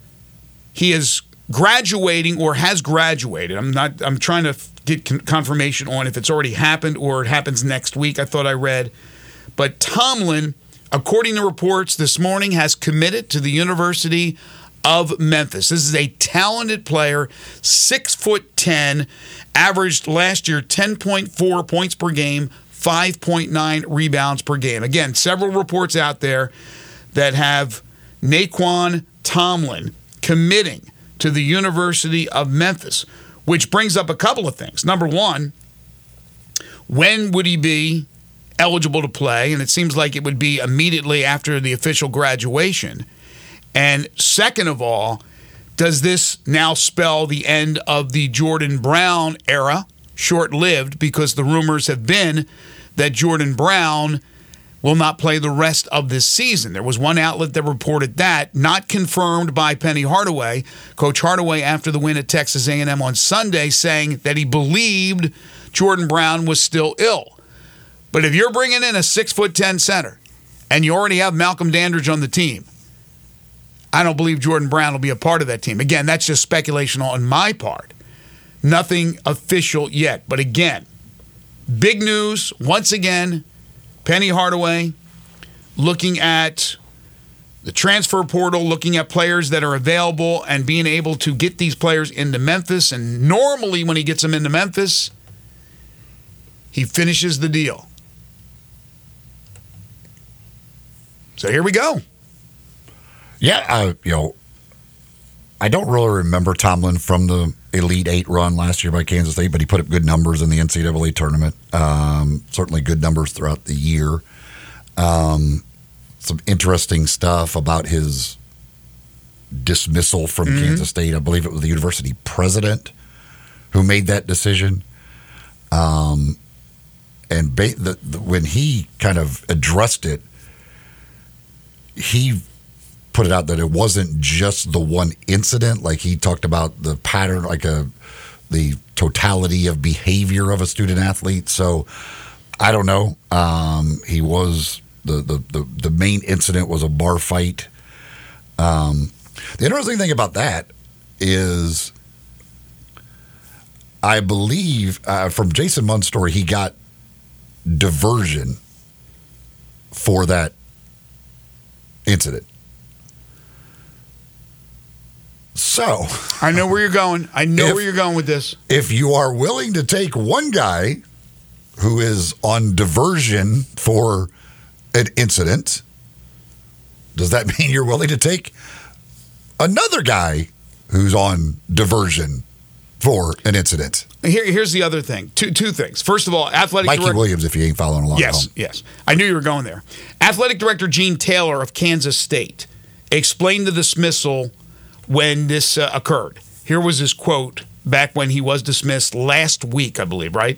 he is graduating or has graduated. I'm not, I'm trying to get confirmation on if it's already happened or it happens next week. I thought I read. But Tomlin, according to reports this morning, has committed to the University of Memphis. This is a talented player, six foot ten, averaged last year 10.4 points per game, 5.9 rebounds per game. Again, several reports out there that have Nae'Qwan Tomlin committing to the University of Memphis, which brings up a couple of things. Number one, when would he be eligible to play? And it seems like it would be immediately after the official graduation. And second of all, does this now spell the end of the Jordan Brown era? Short lived because the rumors have been that Jordan Brown will not play the rest of this season. There was one outlet that reported that, not confirmed by Penny Hardaway. Coach Hardaway, after the win at Texas A&M on Sunday, saying that he believed Jordan Brown was still ill. But if you're bringing in a six foot ten center, and you already have Malcolm Dandridge on the team, I don't believe Jordan Brown will be a part of that team. Again, that's just speculation on my part. Nothing official yet. But again, big news once again. Penny Hardaway looking at the transfer portal, looking at players that are available and being able to get these players into Memphis. And normally, when he gets them into Memphis, he finishes the deal. So here we go. Yeah, uh, you know, I don't really remember Tomlin from the Elite Eight run last year by Kansas State, but he put up good numbers in the NCAA tournament. Um, certainly good numbers throughout the year. Um, some interesting stuff about his dismissal from Mm-hmm. Kansas State. I believe it was the university president who made that decision. Um, and ba- the, the, when he kind of addressed it, he put it out that it wasn't just the one incident. Like he talked about the pattern, like a the totality of behavior of a student athlete. So I don't know. Um, he was the, the the the main incident was a bar fight. Um, the interesting thing about that is, I believe uh, from Jason Munn's story, he got diversion for that incident. So, I know where you're going. I know If- where you're going with this. if you are willing to take one guy who is on diversion for an incident, does that mean you're willing to take another guy who's on diversion for an incident? Here, here's the other thing. Two two things. First of all, athletic Mikey direct- Williams, if you ain't following along. Yes, yes. I knew you were going there. Athletic director Gene Taylor of Kansas State explained the dismissal when this uh, occurred. Here was his quote back when he was dismissed last week, I believe, right?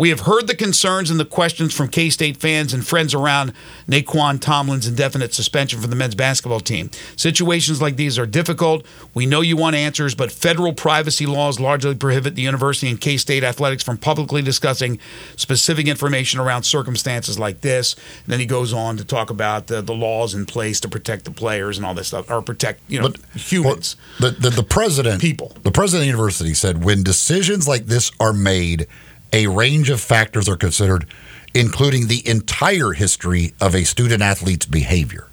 We have heard the concerns and the questions from K State fans and friends around Nae'Qwan Tomlin's indefinite suspension for the men's basketball team. Situations like these are difficult. We know you want answers, but federal privacy laws largely prohibit the university and K State athletics from publicly discussing specific information around circumstances like this. And then he goes on to talk about the, the laws in place to protect the players and all this stuff, or protect you know humans. The, the the president People. The president of the university said when decisions like this are made, a range of factors are considered, including the entire history of a student athlete's behavior.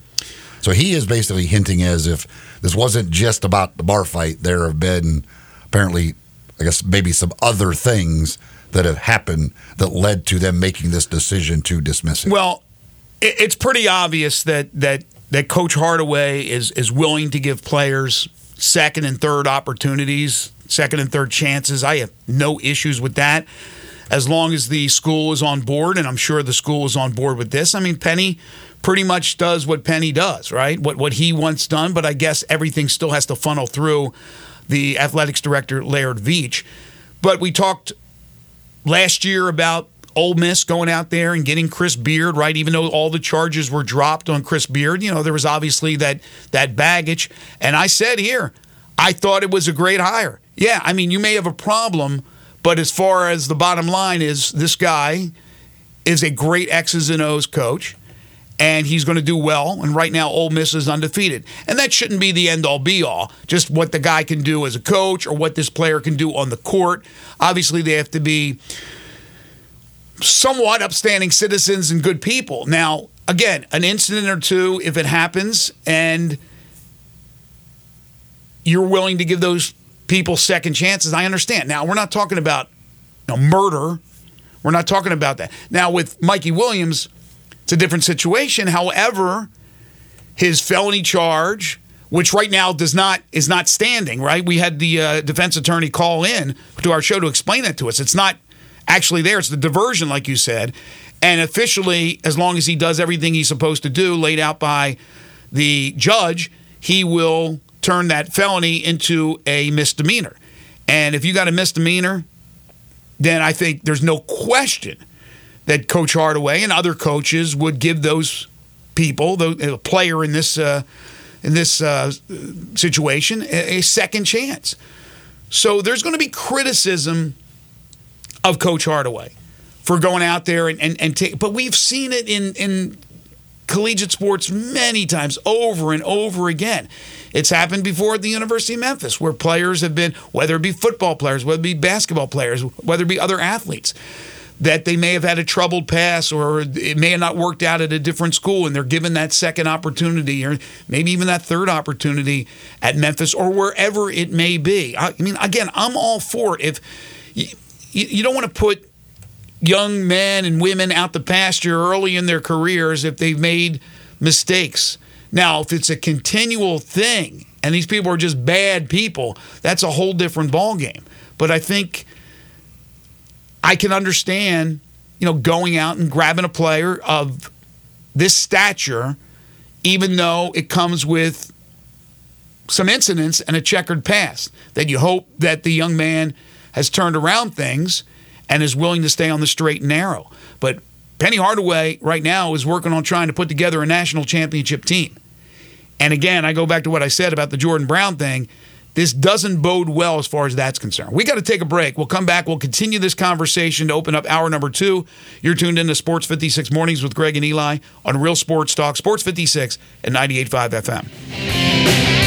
So he is basically hinting as if this wasn't just about the bar fight. There have been apparently, I guess, maybe some other things that have happened that led to them making this decision to dismiss him. Well, it's pretty obvious that that that Coach Hardaway is is willing to give players second and third opportunities, second and third chances. I have no issues with that. As long as the school is on board, and I'm sure the school is on board with this. I mean, Penny pretty much does what Penny does, right? What what he wants done, but I guess everything still has to funnel through the athletics director Laird Veatch. But we talked last year about Ole Miss going out there and getting Chris Beard, right? Even though all the charges were dropped on Chris Beard, you know, there was obviously that that baggage. And I said here, I thought it was a great hire. Yeah, I mean, you may have a problem, but as far as the bottom line is, this guy is a great X's and O's coach and he's going to do well. And right now, Ole Miss is undefeated. And that shouldn't be the end all be all, just what the guy can do as a coach or what this player can do on the court. Obviously, they have to be somewhat upstanding citizens and good people. Now, again, an incident or two, if it happens, and you're willing to give those people second chances, I understand. Now, we're not talking about you know, murder. We're not talking about that. Now, with Mikey Williams, it's a different situation. However, his felony charge, which right now does not is not standing. Right, we had the uh, defense attorney call in to our show to explain that to us. It's not actually there. It's the diversion, like you said, and officially, as long as he does everything he's supposed to do, laid out by the judge, he will turn that felony into a misdemeanor. And if you got a misdemeanor, then I think there's no question that Coach Hardaway and other coaches would give those people, the player in this uh, in this uh, situation, a, a second chance. So there's going to be criticism of Coach Hardaway for going out there and and, and take, but we've seen it in in collegiate sports many times over and over again. It's happened before at the University of Memphis where players have been, whether it be football players, whether it be basketball players, whether it be other athletes, that they may have had a troubled pass or it may have not worked out at a different school and they're given that second opportunity or maybe even that third opportunity at Memphis or wherever it may be. I mean, again, I'm all for it. If you, you don't want to put young men and women out the pasture early in their careers if they've made mistakes. Now, if it's a continual thing and these people are just bad people, that's a whole different ballgame. But I think I can understand, you know, going out and grabbing a player of this stature, even though it comes with some incidents and a checkered past. That you hope that the young man has turned around things and is willing to stay on the straight and narrow. But Penny Hardaway right now is working on trying to put together a national championship team. And again, I go back to what I said about the Jordan Brown thing. This doesn't bode well as far as that's concerned. We got to take a break. We'll come back. We'll continue this conversation to open up hour number two. You're tuned in to Sports 56 Mornings with Greg and Eli on Real Sports Talk, Sports 56 and 98.5 FM.